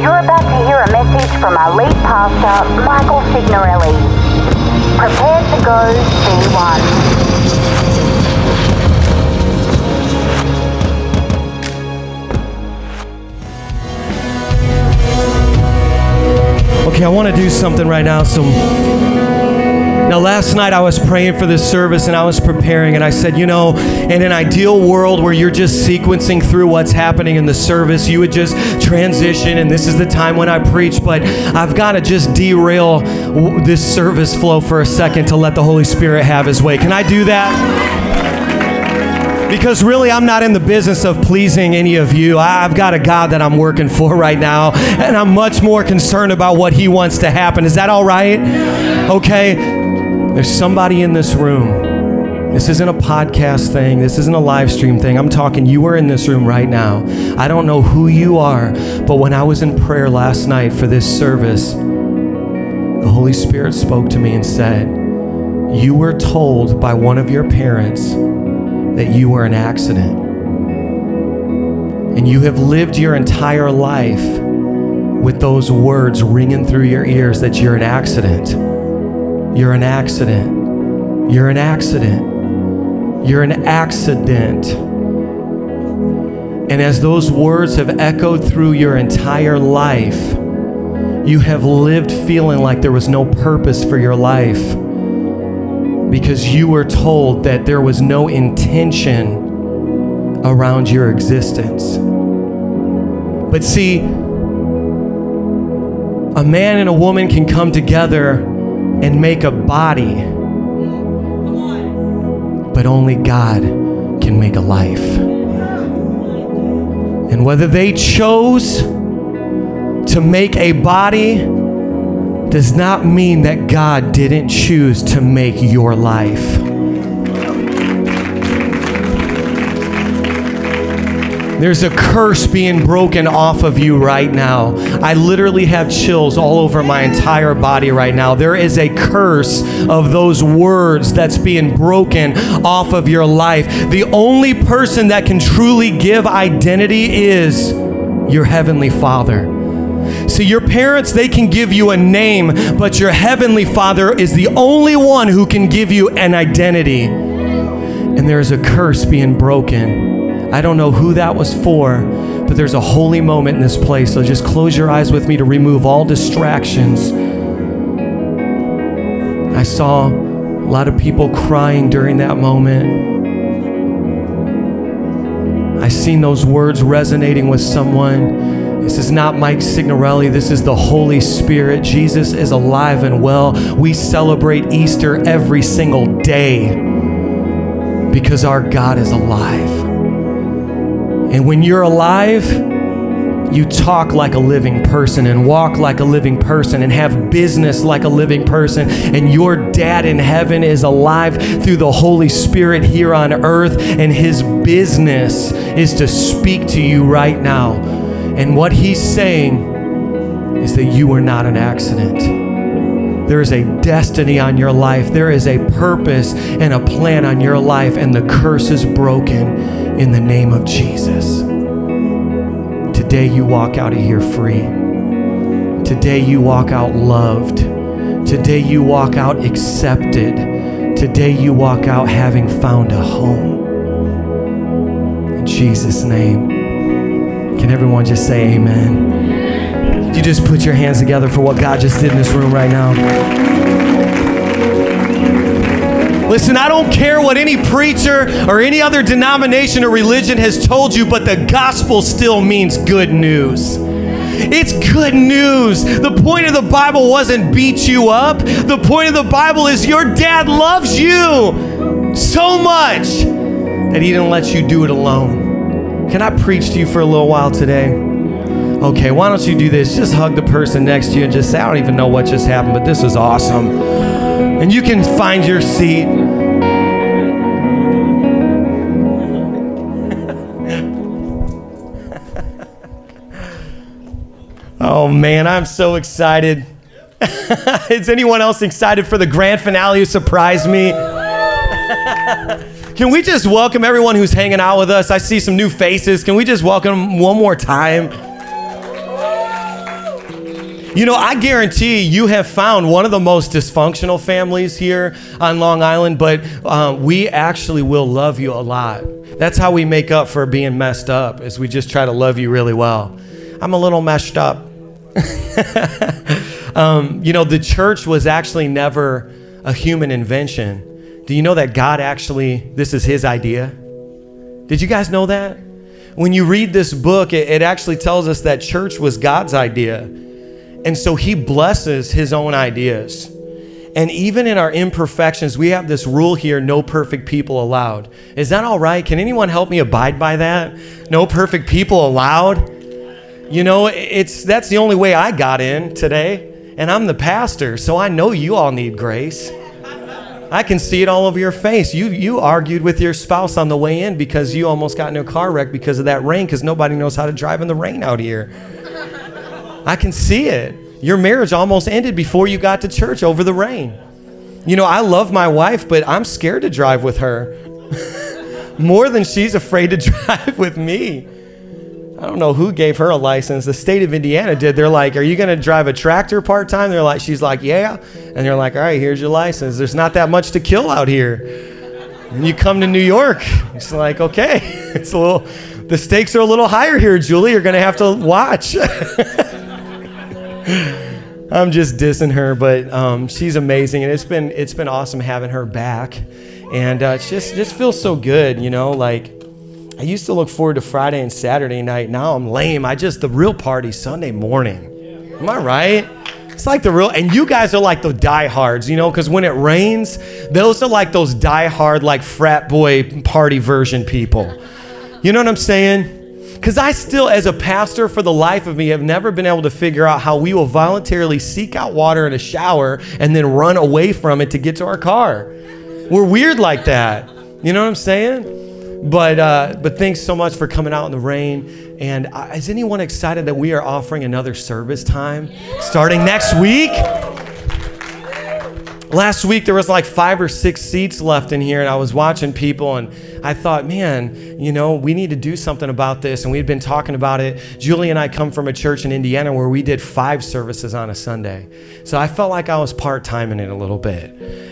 You're about to hear a message from our lead pastor, Michael Signorelli. Prepare to go V1. Okay, I want to do something right now. So now, last night I was praying for this service and I was preparing, and I said, you know, in an ideal world where you're just sequencing through what's happening in the service, you would just transition, and this is the time when I preach, but I've got to just derail this service flow for a second to let the Holy Spirit have His way. Can I do that? because really I'm not in the business of pleasing any of you. I've got a God that I'm working for right now, and I'm much more concerned about what He wants to happen. Is that all right? Okay. There's somebody in this room. This isn't a podcast thing. This isn't a live stream thing. I'm talking, you are in this room right now. I don't know who you are, but when I was in prayer last night for this service, the Holy Spirit spoke to me and said, You were told by one of your parents that you were an accident. And you have lived your entire life with those words ringing through your ears that you're an accident. You're an accident. You're an accident. You're an accident. And as those words have echoed through your entire life, you have lived feeling like there was no purpose for your life because you were told that there was no intention around your existence. But see, a man and a woman can come together and make a body. But only God can make a life. And whether they chose to make a body does not mean that God didn't choose to make your life. There's a curse being broken off of you right now. I literally have chills all over my entire body right now. There is a curse of those words that's being broken off of your life. The only person that can truly give identity is your Heavenly Father. See, your parents, they can give you a name, but your Heavenly Father is the only one who can give you an identity. And there's a curse being broken I don't know who that was for, but there's a holy moment in this place. So just close your eyes with me to remove all distractions. I saw a lot of people crying during that moment. I seen those words resonating with someone. This is not Mike Signorelli. This is the Holy Spirit. Jesus is alive and well. We celebrate Easter every single day because our God is alive. And when you're alive, you talk like a living person and walk like a living person and have business like a living person. And your dad in heaven is alive through the Holy Spirit here on earth. And his business is to speak to you right now. And what he's saying is that you are not an accident. There is a destiny on your life. There is a purpose and a plan on your life, and the curse is broken in the name of Jesus. Today you walk out of here free. Today you walk out loved. Today you walk out accepted. Today you walk out having found a home. In Jesus' name. Can everyone just say amen? you just put your hands together for what God just did in this room right now? Listen, I don't care what any preacher or any other denomination or religion has told you, but the gospel still means good news. It's good news. The point of the Bible wasn't beat you up. The point of the Bible is your dad loves you so much that he didn't let you do it alone. Can I preach to you for a little while today? Okay, why don't you do this? Just hug the person next to you and just say, I don't even know what just happened, but this was awesome. And you can find your seat. oh man, I'm so excited. Is anyone else excited for the grand finale who surprised me? Can we just welcome everyone who's hanging out with us? I see some new faces. Can we just welcome one more time? You know, I guarantee you have found one of the most dysfunctional families here on Long Island, but uh, we actually will love you a lot. That's how we make up for being messed up, is we just try to love you really well. I'm a little messed up. um, you know, the church was actually never a human invention. Do you know that God actually, this is his idea? Did you guys know that? When you read this book, it, it actually tells us that church was God's idea. And so he blesses his own ideas. And even in our imperfections, we have this rule here no perfect people allowed. Is that all right? Can anyone help me abide by that? No perfect people allowed? You know, it's that's the only way I got in today. And I'm the pastor, so I know you all need grace. I can see it all over your face. You you argued with your spouse on the way in because you almost got in a car wreck because of that rain because nobody knows how to drive in the rain out here. I can see it. Your marriage almost ended before you got to church over the rain. You know, I love my wife, but I'm scared to drive with her. More than she's afraid to drive with me. I don't know who gave her a license. The state of Indiana did. They're like, "Are you going to drive a tractor part time?" They're like, "She's like, yeah," and they're like, "All right, here's your license. There's not that much to kill out here." And you come to New York, it's like, okay, it's a little. The stakes are a little higher here, Julie. You're going to have to watch. I'm just dissing her, but um, she's amazing, and it's been it's been awesome having her back, and uh, it just just feels so good, you know. Like I used to look forward to Friday and Saturday night. Now I'm lame. I just the real party Sunday morning. Am I right? It's like the real, and you guys are like the diehards, you know, because when it rains, those are like those diehard, like frat boy party version people. You know what I'm saying? Because I still, as a pastor, for the life of me, have never been able to figure out how we will voluntarily seek out water in a shower and then run away from it to get to our car. We're weird like that. You know what I'm saying? But uh, but thanks so much for coming out in the rain. And uh, is anyone excited that we are offering another service time starting next week? Last week there was like five or six seats left in here, and I was watching people, and I thought, man, you know, we need to do something about this. And we had been talking about it. Julie and I come from a church in Indiana where we did five services on a Sunday. So I felt like I was part time in it a little bit.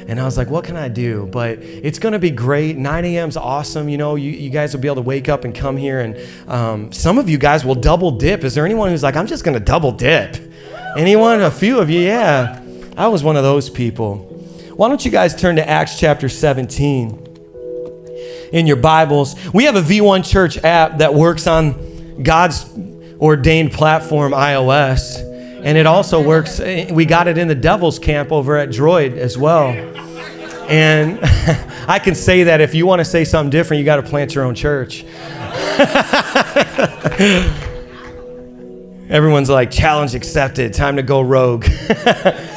And I was like, what can I do? But it's going to be great. 9 a.m. is awesome. You know, you, you guys will be able to wake up and come here. And um, some of you guys will double dip. Is there anyone who's like, I'm just going to double dip? Anyone? A few of you, yeah. I was one of those people. Why don't you guys turn to Acts chapter 17 in your Bibles? We have a V1 Church app that works on God's ordained platform, iOS. And it also works, eh, we got it in the devil's camp over at Droid as well. And I can say that if you want to say something different, you got to plant your own church. Everyone's like, challenge accepted, time to go rogue.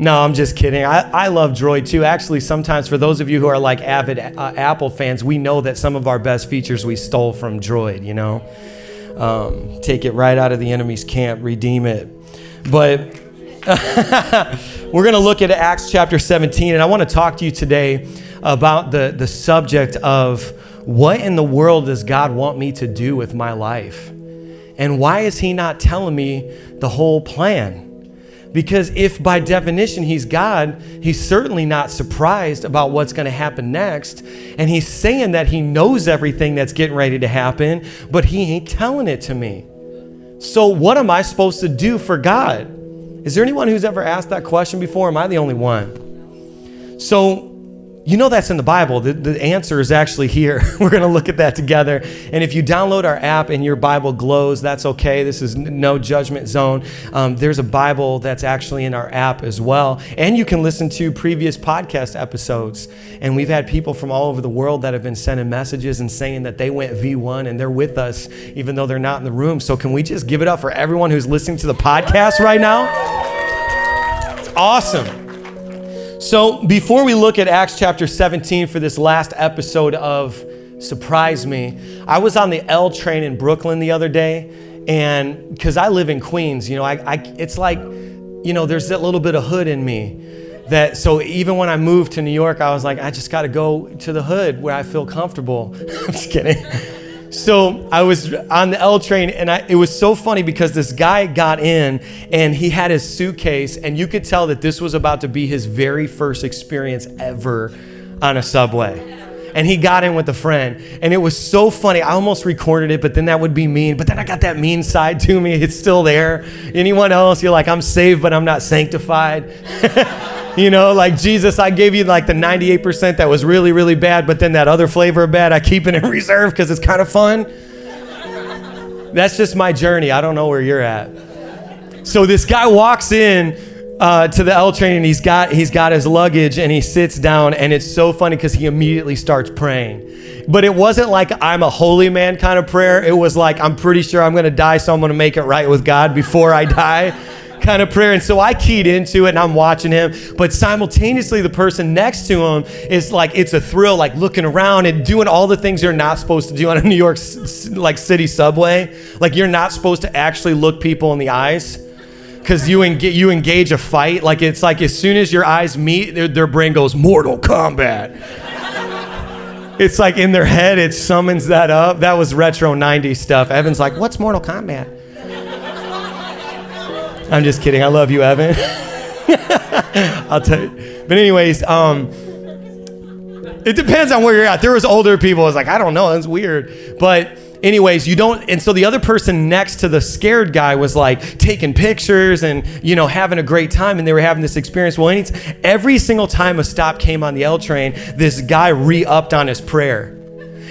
No, I'm just kidding. I, I love Droid too. Actually, sometimes for those of you who are like avid uh, Apple fans, we know that some of our best features we stole from Droid, you know? Um, take it right out of the enemy's camp, redeem it. But we're going to look at Acts chapter 17, and I want to talk to you today about the, the subject of what in the world does God want me to do with my life? And why is He not telling me the whole plan? Because if by definition he's God, he's certainly not surprised about what's going to happen next. And he's saying that he knows everything that's getting ready to happen, but he ain't telling it to me. So, what am I supposed to do for God? Is there anyone who's ever asked that question before? Am I the only one? So, you know that's in the Bible. The, the answer is actually here. We're going to look at that together. And if you download our app and your Bible glows, that's okay. This is no judgment zone. Um, there's a Bible that's actually in our app as well. And you can listen to previous podcast episodes. And we've had people from all over the world that have been sending messages and saying that they went V1 and they're with us, even though they're not in the room. So can we just give it up for everyone who's listening to the podcast right now? It's awesome. So, before we look at Acts chapter 17 for this last episode of Surprise Me, I was on the L train in Brooklyn the other day, and because I live in Queens, you know, I, I, it's like, you know, there's that little bit of hood in me. That so even when I moved to New York, I was like, I just got to go to the hood where I feel comfortable. I'm just kidding. So I was on the L train, and I, it was so funny because this guy got in and he had his suitcase, and you could tell that this was about to be his very first experience ever on a subway. And he got in with a friend, and it was so funny. I almost recorded it, but then that would be mean. But then I got that mean side to me. It's still there. Anyone else, you're like, I'm saved, but I'm not sanctified. You know, like Jesus, I gave you like the 98% that was really, really bad, but then that other flavor of bad, I keep it in reserve because it's kind of fun. That's just my journey. I don't know where you're at. So this guy walks in uh, to the L train and he's got he's got his luggage and he sits down and it's so funny because he immediately starts praying. But it wasn't like I'm a holy man kind of prayer. It was like I'm pretty sure I'm gonna die, so I'm gonna make it right with God before I die kind of prayer. And so I keyed into it and I'm watching him. But simultaneously, the person next to him is like, it's a thrill, like looking around and doing all the things you're not supposed to do on a New York like city subway. Like you're not supposed to actually look people in the eyes because you, enge- you engage a fight. Like it's like as soon as your eyes meet, their, their brain goes, Mortal Kombat. it's like in their head, it summons that up. That was retro 90s stuff. Evan's like, What's Mortal Kombat? I'm just kidding. I love you, Evan. I'll tell you. But anyways, um, it depends on where you're at. There was older people. I was like, I don't know. That's weird. But anyways, you don't. And so the other person next to the scared guy was like taking pictures and you know having a great time, and they were having this experience. Well, any, every single time a stop came on the L train, this guy re-upped on his prayer.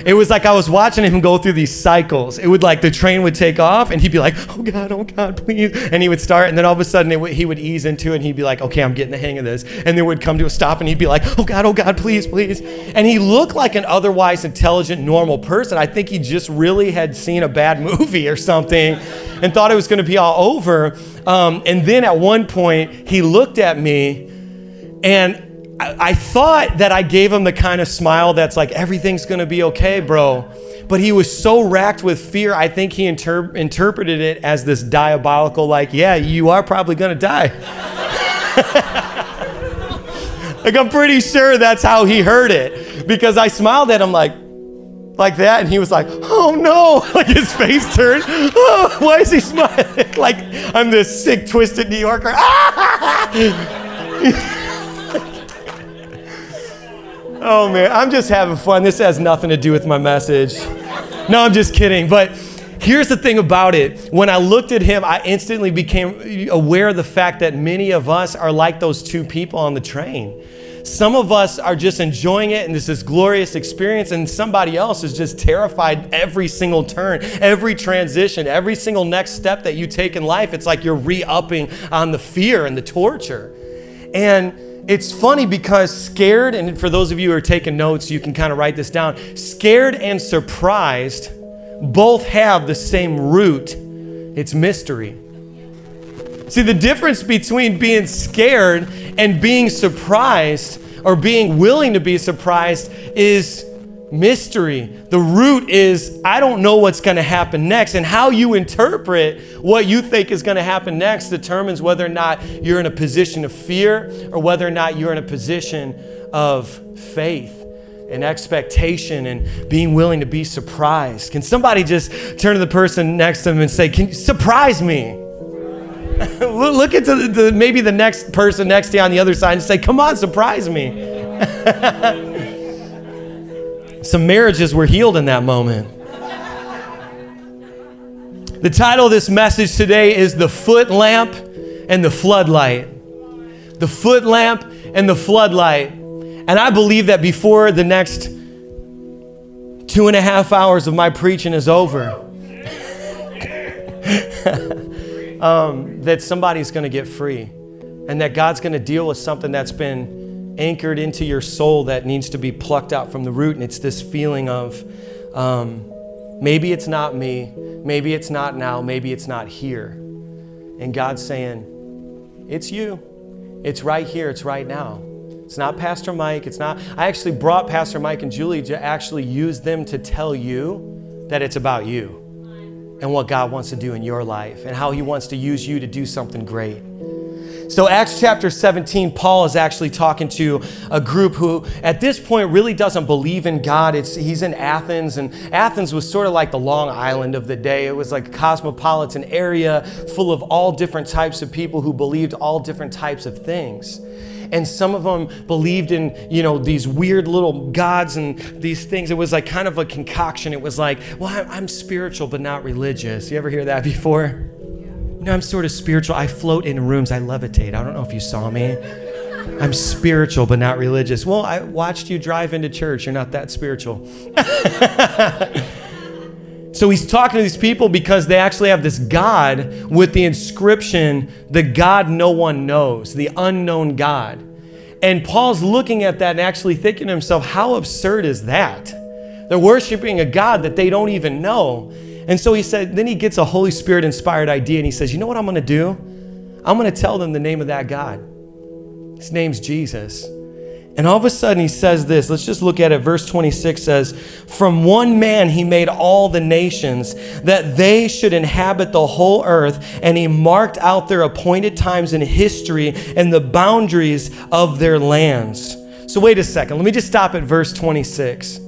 It was like I was watching him go through these cycles. It would like the train would take off and he'd be like, oh God, oh God, please. And he would start and then all of a sudden he would ease into it and he'd be like, okay, I'm getting the hang of this. And then would come to a stop and he'd be like, oh God, oh God, please, please. And he looked like an otherwise intelligent, normal person. I think he just really had seen a bad movie or something and thought it was going to be all over. Um, and then at one point, he looked at me and I, thought that I gave him the kind of smile that's like, everything's gonna be okay, bro. But he was so racked with fear, I think he inter- interpreted it as this diabolical, like, yeah, you are probably gonna die. like, I'm pretty sure that's how he heard it. Because I smiled at him, like, like that, and he was like, "Oh no!" Like his face turned. Oh, why is he smiling? like I'm this sick, twisted New Yorker. Oh man, I'm just having fun. This has nothing to do with my message. No, I'm just kidding. But here's the thing about it. When I looked at him, I instantly became aware of the fact that many of us are like those two people on the train. Some of us are just enjoying it and this is glorious experience, and somebody else is just terrified every single turn, every transition, every single next step that you take in life. It's like you're re upping on the fear and the torture. And it's funny because scared, and for those of you who are taking notes, you can kind of write this down. Scared and surprised both have the same root it's mystery. See, the difference between being scared and being surprised or being willing to be surprised is mystery. The root is I don't know what's going to happen next. And how you interpret what you think is going to happen next determines whether or not you're in a position of fear or whether or not you're in a position of faith and expectation and being willing to be surprised. Can somebody just turn to the person next to them and say, Can you surprise me? Look at the, the, maybe the next person next to you on the other side and say, Come on, surprise me. Some marriages were healed in that moment. The title of this message today is The Foot Lamp and the Floodlight. The Foot Lamp and the Floodlight. And I believe that before the next two and a half hours of my preaching is over, um, that somebody's going to get free and that God's going to deal with something that's been anchored into your soul that needs to be plucked out from the root. And it's this feeling of um, maybe it's not me, maybe it's not now, maybe it's not here. And God's saying, it's you. It's right here, it's right now. It's not Pastor Mike. It's not. I actually brought Pastor Mike and Julie to actually use them to tell you that it's about you and what God wants to do in your life and how He wants to use you to do something great. So, Acts chapter 17, Paul is actually talking to a group who, at this point, really doesn't believe in God. It's, he's in Athens, and Athens was sort of like the Long Island of the day. It was like a cosmopolitan area full of all different types of people who believed all different types of things. And some of them believed in you know these weird little gods and these things. It was like kind of a concoction. It was like well i'm spiritual but not religious. You ever hear that before know, I'm sort of spiritual. I float in rooms. I levitate. I don't know if you saw me. I'm spiritual, but not religious. Well, I watched you drive into church. You're not that spiritual. so he's talking to these people because they actually have this God with the inscription, the God no one knows, the unknown God. And Paul's looking at that and actually thinking to himself, how absurd is that? They're worshiping a God that they don't even know. And so he said, then he gets a Holy Spirit inspired idea and he says, You know what I'm going to do? I'm going to tell them the name of that God. His name's Jesus. And all of a sudden he says this. Let's just look at it. Verse 26 says, From one man he made all the nations, that they should inhabit the whole earth, and he marked out their appointed times in history and the boundaries of their lands. So wait a second. Let me just stop at verse 26.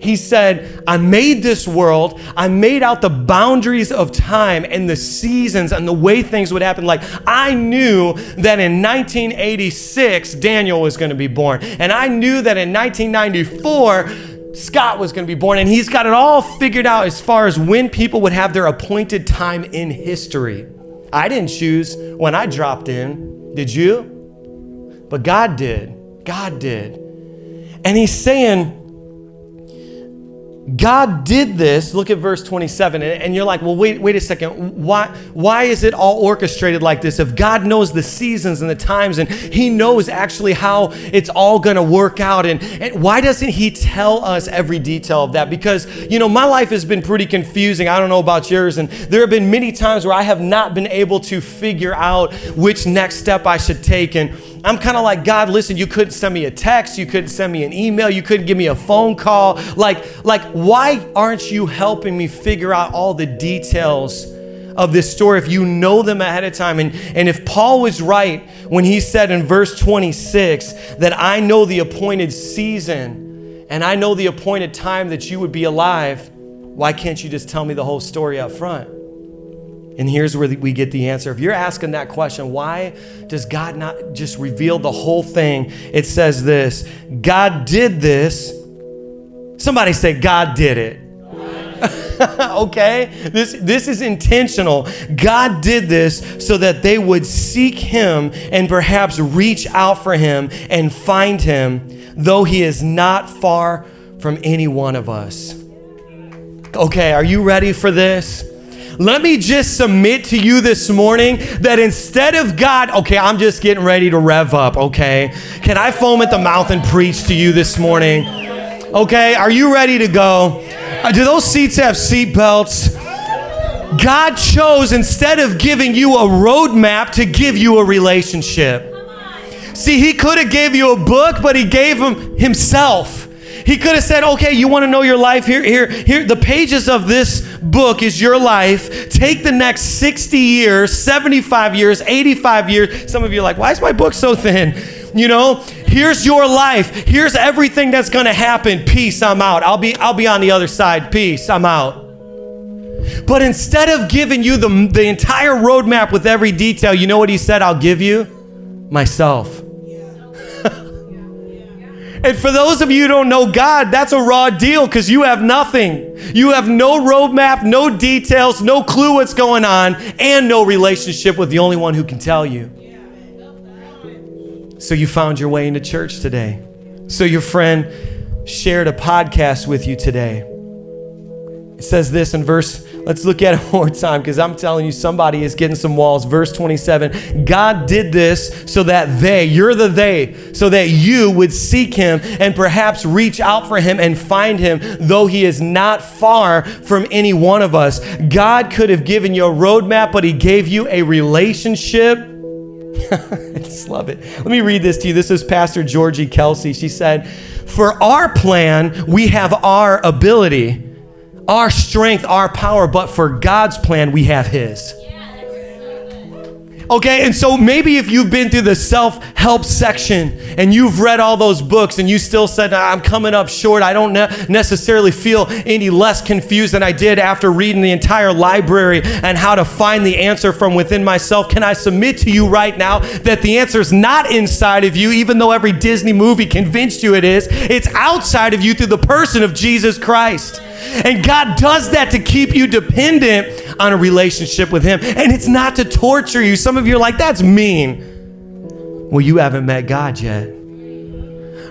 He said, I made this world, I made out the boundaries of time and the seasons and the way things would happen. Like, I knew that in 1986, Daniel was going to be born. And I knew that in 1994, Scott was going to be born. And he's got it all figured out as far as when people would have their appointed time in history. I didn't choose when I dropped in. Did you? But God did. God did. And he's saying, God did this. Look at verse 27. And, you're like, well, wait, wait a second. Why, why is it all orchestrated like this? If God knows the seasons and the times and He knows actually how it's all going to work out, and, and why doesn't He tell us every detail of that? Because, you know, my life has been pretty confusing. I don't know about yours. And there have been many times where I have not been able to figure out which next step I should take. And I'm kind of like, God, listen, you couldn't send me a text, you couldn't send me an email, you couldn't give me a phone call. Like, like, why aren't you helping me figure out all the details of this story if you know them ahead of time? And, and if Paul was right when he said in verse 26 that I know the appointed season and I know the appointed time that you would be alive, why can't you just tell me the whole story up front? And here's where we get the answer. If you're asking that question, why does God not just reveal the whole thing? It says this God did this. Somebody say, God did it. okay? This, this is intentional. God did this so that they would seek Him and perhaps reach out for Him and find Him, though He is not far from any one of us. Okay, are you ready for this? Let me just submit to you this morning that instead of God, okay, I'm just getting ready to rev up, okay? Can I foam at the mouth and preach to you this morning? Okay, are you ready to go? Uh, do those seats have seat belts? God chose instead of giving you a roadmap to give you a relationship. See, he could have gave you a book, but he gave him himself. He could have said, "Okay, you want to know your life? Here, here, here. The pages of this book is your life. Take the next 60 years, 75 years, 85 years. Some of you are like, why is my book so thin? You know, here's your life. Here's everything that's going to happen. Peace, I'm out. I'll be, I'll be on the other side. Peace, I'm out. But instead of giving you the, the entire roadmap with every detail, you know what he said? I'll give you myself. And for those of you who don't know God, that's a raw deal because you have nothing. You have no roadmap, no details, no clue what's going on, and no relationship with the only one who can tell you. So you found your way into church today. So your friend shared a podcast with you today. It says this in verse Let's look at it one more time because I'm telling you, somebody is getting some walls. Verse 27 God did this so that they, you're the they, so that you would seek him and perhaps reach out for him and find him, though he is not far from any one of us. God could have given you a roadmap, but he gave you a relationship. I just love it. Let me read this to you. This is Pastor Georgie Kelsey. She said, For our plan, we have our ability our strength, our power, but for God's plan, we have His. Okay, and so maybe if you've been through the self help section and you've read all those books and you still said, I'm coming up short, I don't ne- necessarily feel any less confused than I did after reading the entire library and how to find the answer from within myself. Can I submit to you right now that the answer is not inside of you, even though every Disney movie convinced you it is? It's outside of you through the person of Jesus Christ. And God does that to keep you dependent on a relationship with Him. And it's not to torture you. Some of you are like, that's mean. Well, you haven't met God yet.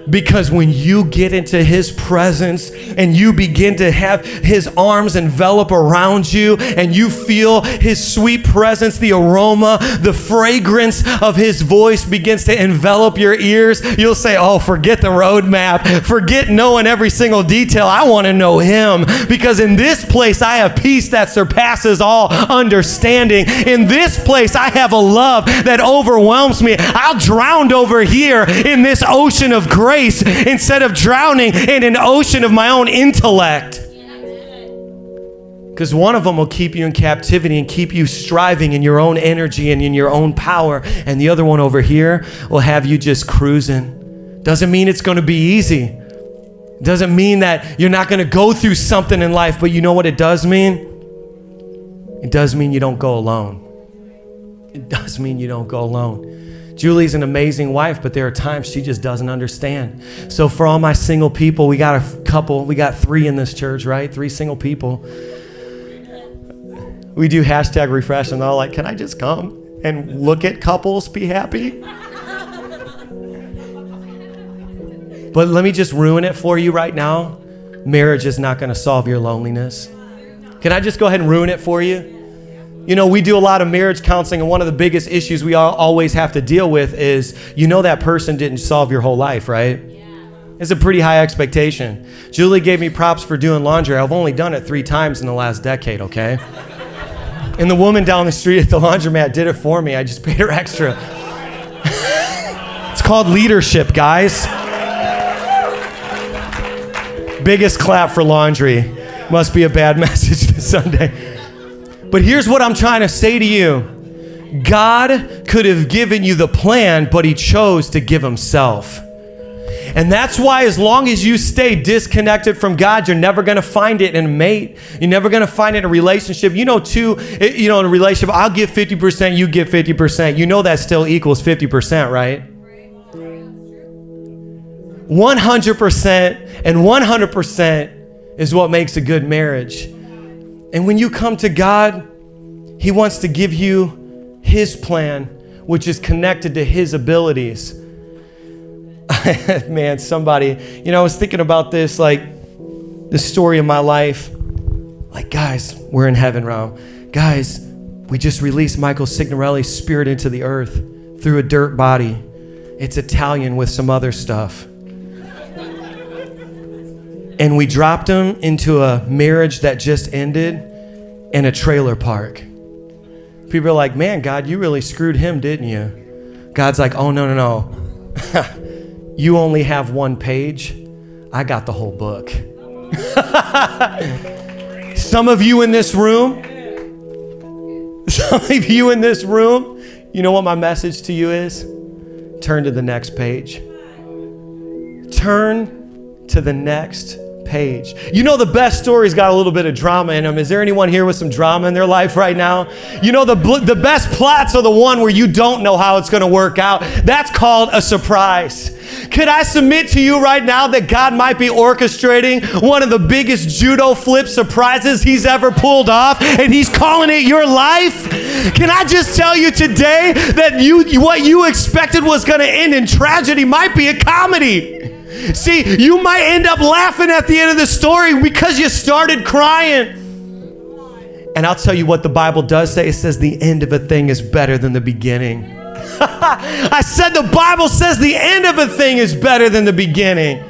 Because when you get into his presence and you begin to have his arms envelop around you and you feel his sweet presence, the aroma, the fragrance of his voice begins to envelop your ears, you'll say, Oh, forget the roadmap. Forget knowing every single detail. I want to know him. Because in this place, I have peace that surpasses all understanding. In this place, I have a love that overwhelms me. I'll drown over here in this ocean of grace grace instead of drowning in an ocean of my own intellect. Because one of them will keep you in captivity and keep you striving in your own energy and in your own power. And the other one over here will have you just cruising. Doesn't mean it's going to be easy. Doesn't mean that you're not going to go through something in life, but you know what it does mean? It does mean you don't go alone. It does mean you don't go alone. Julie's an amazing wife, but there are times she just doesn't understand. So, for all my single people, we got a couple, we got three in this church, right? Three single people. We do hashtag refresh, and they're all like, Can I just come and look at couples be happy? But let me just ruin it for you right now. Marriage is not going to solve your loneliness. Can I just go ahead and ruin it for you? You know, we do a lot of marriage counseling, and one of the biggest issues we all, always have to deal with is you know that person didn't solve your whole life, right? Yeah. It's a pretty high expectation. Julie gave me props for doing laundry. I've only done it three times in the last decade, okay? and the woman down the street at the laundromat did it for me. I just paid her extra. it's called leadership, guys. Biggest clap for laundry. Must be a bad message this Sunday. But here's what I'm trying to say to you God could have given you the plan, but He chose to give Himself. And that's why, as long as you stay disconnected from God, you're never going to find it in a mate. You're never going to find it in a relationship. You know, too, you know, in a relationship, I'll give 50%, you give 50%. You know that still equals 50%, right? 100% and 100% is what makes a good marriage. And when you come to God, He wants to give you His plan, which is connected to His abilities. Man, somebody, you know, I was thinking about this, like the story of my life. Like, guys, we're in heaven now. Guys, we just released Michael Signorelli's spirit into the earth through a dirt body. It's Italian with some other stuff and we dropped him into a marriage that just ended in a trailer park. People are like, man, God, you really screwed him, didn't you? God's like, oh, no, no, no. you only have one page. I got the whole book. some of you in this room, some of you in this room, you know what my message to you is? Turn to the next page. Turn to the next page. You know, the best stories got a little bit of drama in them. Is there anyone here with some drama in their life right now? You know, the, the best plots are the one where you don't know how it's going to work out. That's called a surprise. Could I submit to you right now that God might be orchestrating one of the biggest judo flip surprises he's ever pulled off, and he's calling it your life? Can I just tell you today that you what you expected was going to end in tragedy might be a comedy? See, you might end up laughing at the end of the story because you started crying. And I'll tell you what the Bible does say it says the end of a thing is better than the beginning. I said the Bible says the end of a thing is better than the beginning.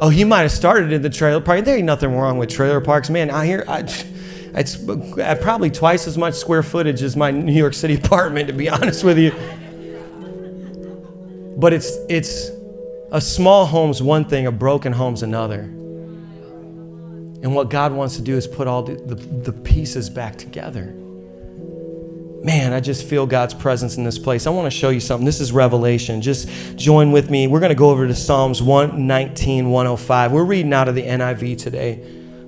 Oh, he might have started in the trailer park. There ain't nothing wrong with trailer parks, man. I hear I, it's probably twice as much square footage as my New York City apartment, to be honest with you. But it's it's a small home's one thing, a broken home's another. And what God wants to do is put all the, the, the pieces back together. Man, I just feel God's presence in this place. I want to show you something. This is Revelation. Just join with me. We're going to go over to Psalms 119, 105. We're reading out of the NIV today,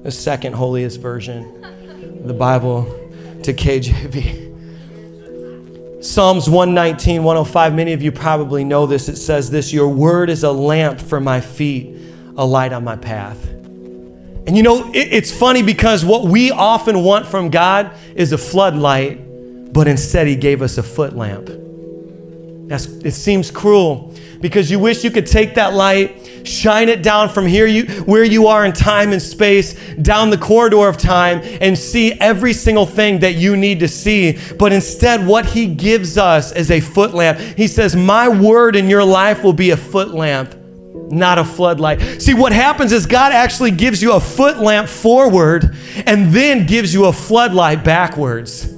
the second holiest version of the Bible to KJV. Psalms 119, 105. Many of you probably know this. It says this Your word is a lamp for my feet, a light on my path. And you know, it, it's funny because what we often want from God is a floodlight but instead he gave us a foot lamp. That's, it seems cruel because you wish you could take that light, shine it down from here you, where you are in time and space, down the corridor of time, and see every single thing that you need to see. But instead, what he gives us is a foot lamp. He says, My word in your life will be a foot lamp not a floodlight. See, what happens is God actually gives you a foot lamp forward and then gives you a floodlight backwards.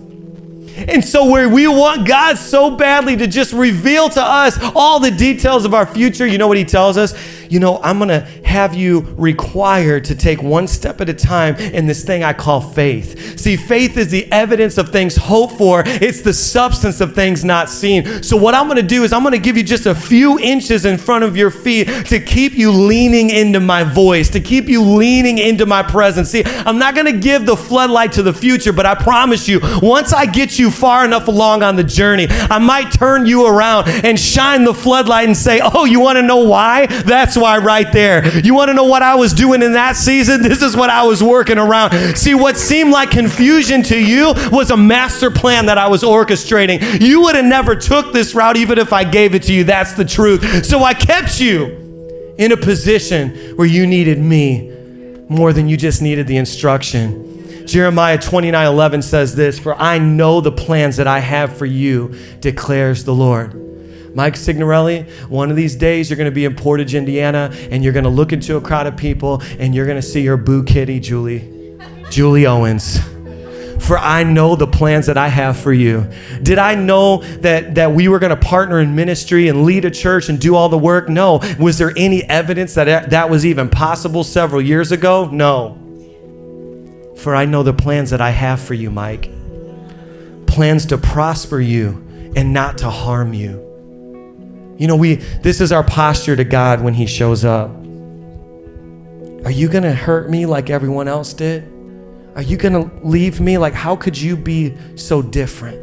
And so, where we want God so badly to just reveal to us all the details of our future, you know what He tells us? You know, I'm going to have you required to take one step at a time in this thing I call faith. See, faith is the evidence of things hoped for, it's the substance of things not seen. So, what I'm going to do is I'm going to give you just a few inches in front of your feet to keep you leaning into my voice, to keep you leaning into my presence. See, I'm not going to give the floodlight to the future, but I promise you, once I get you far enough along on the journey, I might turn you around and shine the floodlight and say, Oh, you want to know why? That's why right there. You want to know what I was doing in that season? This is what I was working around. See, what seemed like confusion to you was a master plan that I was orchestrating. You would have never took this route even if I gave it to you. That's the truth. So I kept you in a position where you needed me more than you just needed the instruction. Jeremiah 29 11 says this For I know the plans that I have for you, declares the Lord. Mike Signorelli, one of these days you're going to be in Portage, Indiana, and you're going to look into a crowd of people and you're going to see your boo kitty, Julie, Julie Owens. For I know the plans that I have for you. Did I know that, that we were going to partner in ministry and lead a church and do all the work? No. Was there any evidence that that was even possible several years ago? No. For I know the plans that I have for you, Mike plans to prosper you and not to harm you. You know, we this is our posture to God when he shows up. Are you going to hurt me like everyone else did? Are you going to leave me like how could you be so different?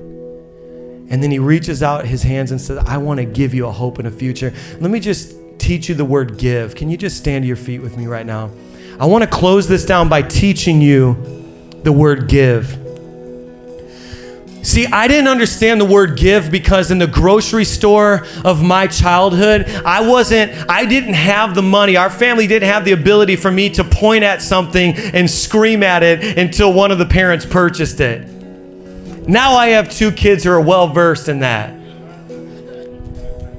And then he reaches out his hands and says, "I want to give you a hope and a future." Let me just teach you the word give. Can you just stand to your feet with me right now? I want to close this down by teaching you the word give. See, I didn't understand the word give because in the grocery store of my childhood, I wasn't, I didn't have the money. Our family didn't have the ability for me to point at something and scream at it until one of the parents purchased it. Now I have two kids who are well versed in that.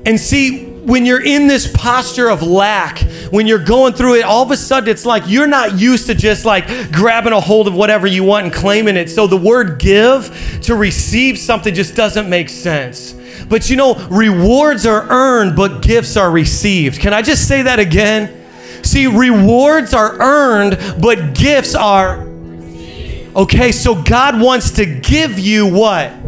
And see, when you're in this posture of lack, when you're going through it, all of a sudden it's like you're not used to just like grabbing a hold of whatever you want and claiming it. So the word give to receive something just doesn't make sense. But you know, rewards are earned, but gifts are received. Can I just say that again? See, rewards are earned, but gifts are. Okay, so God wants to give you what?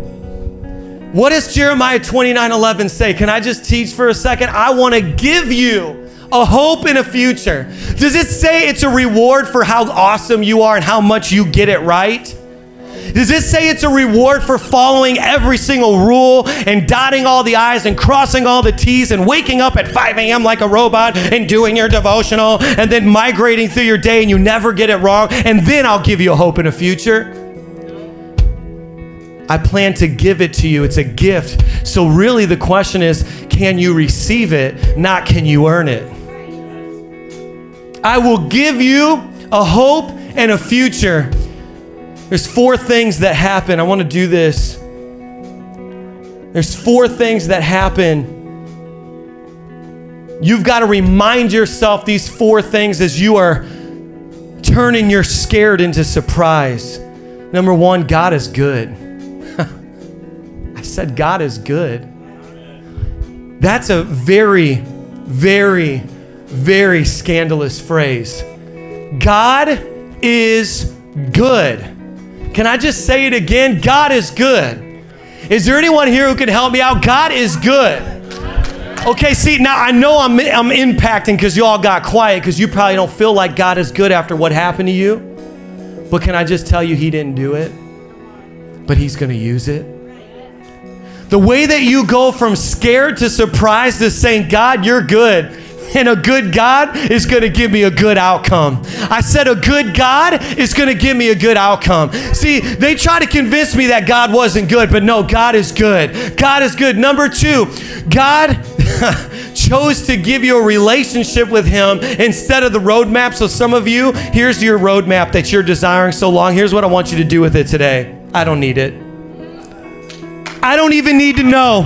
What does Jeremiah 29 11 say? Can I just teach for a second? I want to give you a hope in a future. Does it say it's a reward for how awesome you are and how much you get it right? Does it say it's a reward for following every single rule and dotting all the I's and crossing all the T's and waking up at 5 a.m. like a robot and doing your devotional and then migrating through your day and you never get it wrong and then I'll give you a hope in a future? I plan to give it to you. It's a gift. So, really, the question is can you receive it, not can you earn it? I will give you a hope and a future. There's four things that happen. I want to do this. There's four things that happen. You've got to remind yourself these four things as you are turning your scared into surprise. Number one, God is good. I said, God is good. That's a very, very, very scandalous phrase. God is good. Can I just say it again? God is good. Is there anyone here who can help me out? God is good. Okay, see, now I know I'm, I'm impacting because you all got quiet because you probably don't feel like God is good after what happened to you. But can I just tell you, He didn't do it, but He's going to use it? The way that you go from scared to surprised to saying, God, you're good and a good God is going to give me a good outcome. I said, a good God is going to give me a good outcome. See, they try to convince me that God wasn't good, but no, God is good. God is good. Number two, God chose to give you a relationship with Him instead of the roadmap. So, some of you, here's your roadmap that you're desiring so long. Here's what I want you to do with it today. I don't need it. I don't even need to know.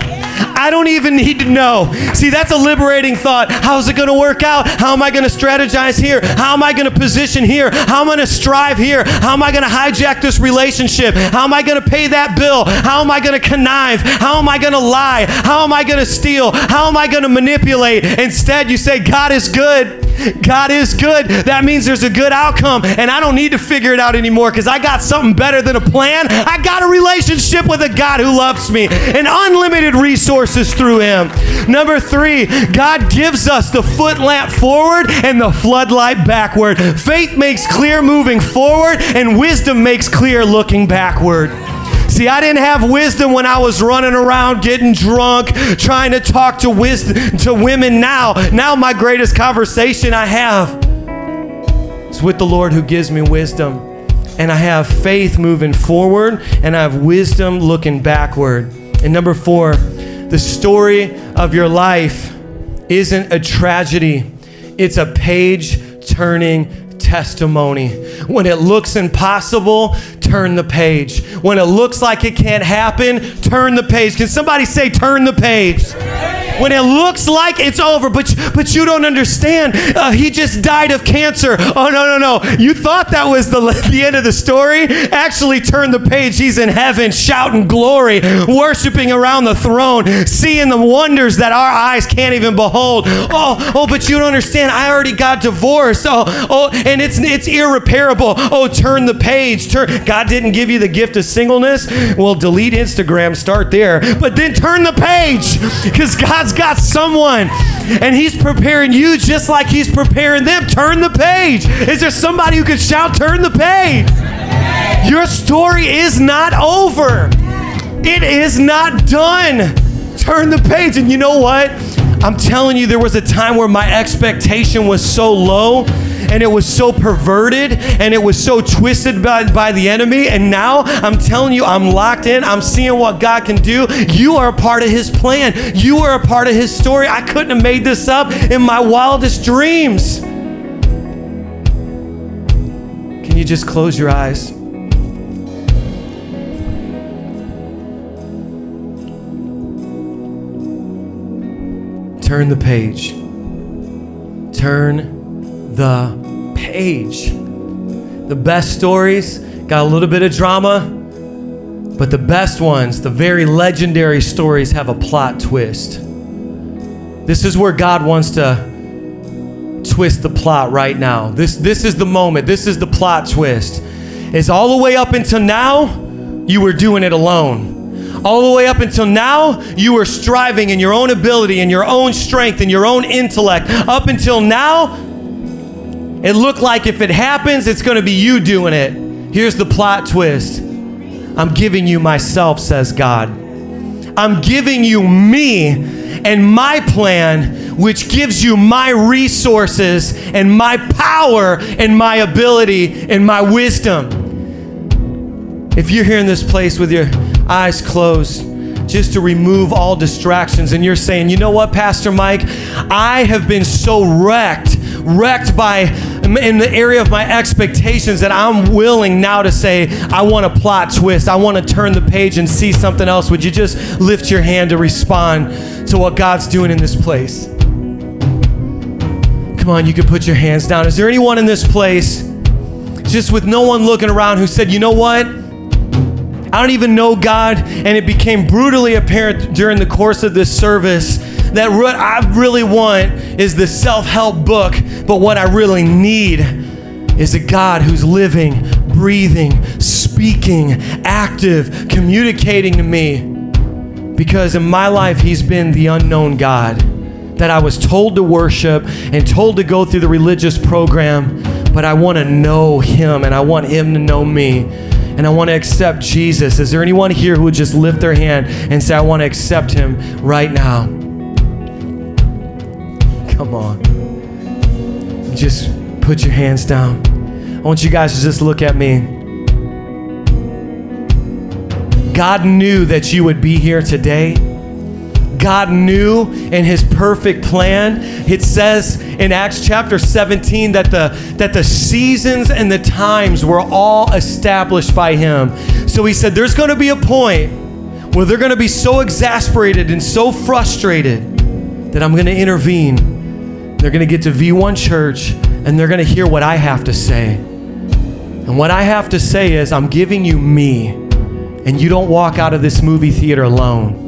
I don't even need to know. See, that's a liberating thought. How's it going to work out? How am I going to strategize here? How am I going to position here? How am I going to strive here? How am I going to hijack this relationship? How am I going to pay that bill? How am I going to connive? How am I going to lie? How am I going to steal? How am I going to manipulate? Instead, you say, God is good. God is good. That means there's a good outcome, and I don't need to figure it out anymore because I got something better than a plan. I got a relationship with a God who loves me and unlimited through Him. Number three, God gives us the foot lamp forward and the floodlight backward. Faith makes clear moving forward, and wisdom makes clear looking backward. See, I didn't have wisdom when I was running around getting drunk, trying to talk to wisdom to women now. Now my greatest conversation I have is with the Lord who gives me wisdom. And I have faith moving forward, and I have wisdom looking backward. And number four, the story of your life isn't a tragedy, it's a page turning testimony. When it looks impossible, turn the page. When it looks like it can't happen, turn the page. Can somebody say, turn the page? When it looks like it's over, but, but you don't understand. Uh, he just died of cancer. Oh, no, no, no. You thought that was the, the end of the story? Actually, turn the page. He's in heaven shouting glory, worshiping around the throne, seeing the wonders that our eyes can't even behold. Oh, oh, but you don't understand. I already got divorced. Oh, oh, and it's it's irreparable. Oh, turn the page. Turn. God didn't give you the gift of singleness. Well, delete Instagram. Start there, but then turn the page because God's got someone, and He's preparing you just like He's preparing them. Turn the page. Is there somebody who can shout, "Turn the page"? Your story is not over. It is not done. Turn the page, and you know what? I'm telling you, there was a time where my expectation was so low and it was so perverted and it was so twisted by, by the enemy. And now I'm telling you, I'm locked in. I'm seeing what God can do. You are a part of His plan, you are a part of His story. I couldn't have made this up in my wildest dreams. Can you just close your eyes? Turn the page. Turn the page. The best stories got a little bit of drama, but the best ones, the very legendary stories, have a plot twist. This is where God wants to twist the plot right now. This, this is the moment. This is the plot twist. Is all the way up until now, you were doing it alone. All the way up until now, you were striving in your own ability in your own strength in your own intellect. Up until now, it looked like if it happens, it's going to be you doing it. Here's the plot twist I'm giving you myself, says God. I'm giving you me and my plan, which gives you my resources and my power and my ability and my wisdom. If you're here in this place with your eyes closed, just to remove all distractions, and you're saying, you know what, Pastor Mike, I have been so wrecked, wrecked by in the area of my expectations that I'm willing now to say, I want a plot twist. I want to turn the page and see something else. Would you just lift your hand to respond to what God's doing in this place? Come on, you can put your hands down. Is there anyone in this place, just with no one looking around, who said, you know what? I don't even know God, and it became brutally apparent during the course of this service that what I really want is the self help book, but what I really need is a God who's living, breathing, speaking, active, communicating to me. Because in my life, He's been the unknown God that I was told to worship and told to go through the religious program, but I want to know Him and I want Him to know me. And I want to accept Jesus. Is there anyone here who would just lift their hand and say, I want to accept Him right now? Come on. Just put your hands down. I want you guys to just look at me. God knew that you would be here today. God knew in his perfect plan. It says in Acts chapter 17 that the that the seasons and the times were all established by him. So he said there's going to be a point where they're going to be so exasperated and so frustrated that I'm going to intervene. They're going to get to V1 church and they're going to hear what I have to say. And what I have to say is I'm giving you me and you don't walk out of this movie theater alone.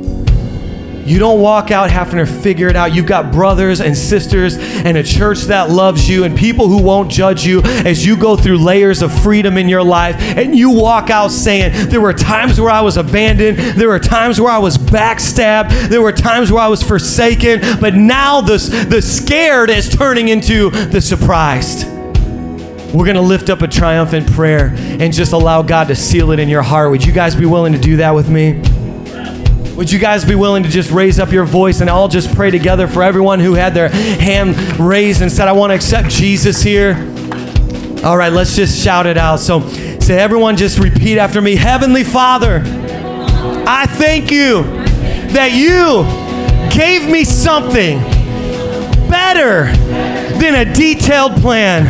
You don't walk out having to figure it out. You've got brothers and sisters and a church that loves you and people who won't judge you as you go through layers of freedom in your life. And you walk out saying, There were times where I was abandoned. There were times where I was backstabbed. There were times where I was forsaken. But now the, the scared is turning into the surprised. We're going to lift up a triumphant prayer and just allow God to seal it in your heart. Would you guys be willing to do that with me? Would you guys be willing to just raise up your voice and all just pray together for everyone who had their hand raised and said, I want to accept Jesus here? All right, let's just shout it out. So, say, everyone, just repeat after me Heavenly Father, I thank you that you gave me something better than a detailed plan.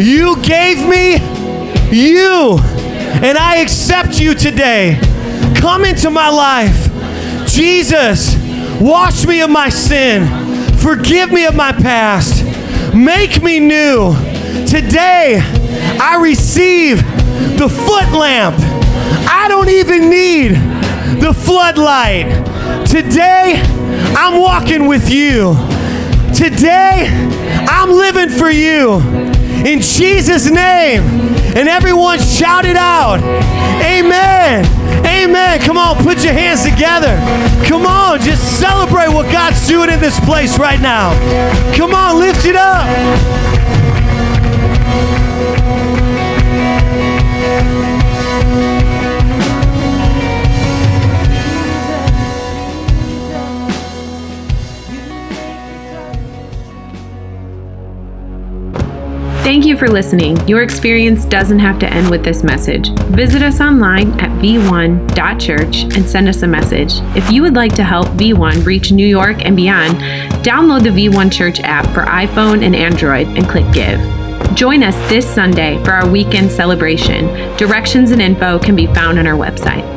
You gave me you, and I accept you today. Come into my life. Jesus, wash me of my sin. Forgive me of my past. Make me new. Today, I receive the foot lamp. I don't even need the floodlight. Today, I'm walking with you. Today, I'm living for you in Jesus' name. And everyone shouted out. Amen. Amen. Come on, put your hands together. Come on, just celebrate what God's doing in this place right now. Come on, lift it up. Thank you for listening. Your experience doesn't have to end with this message. Visit us online at v1.church and send us a message. If you would like to help V1 reach New York and beyond, download the V1 Church app for iPhone and Android and click Give. Join us this Sunday for our weekend celebration. Directions and info can be found on our website.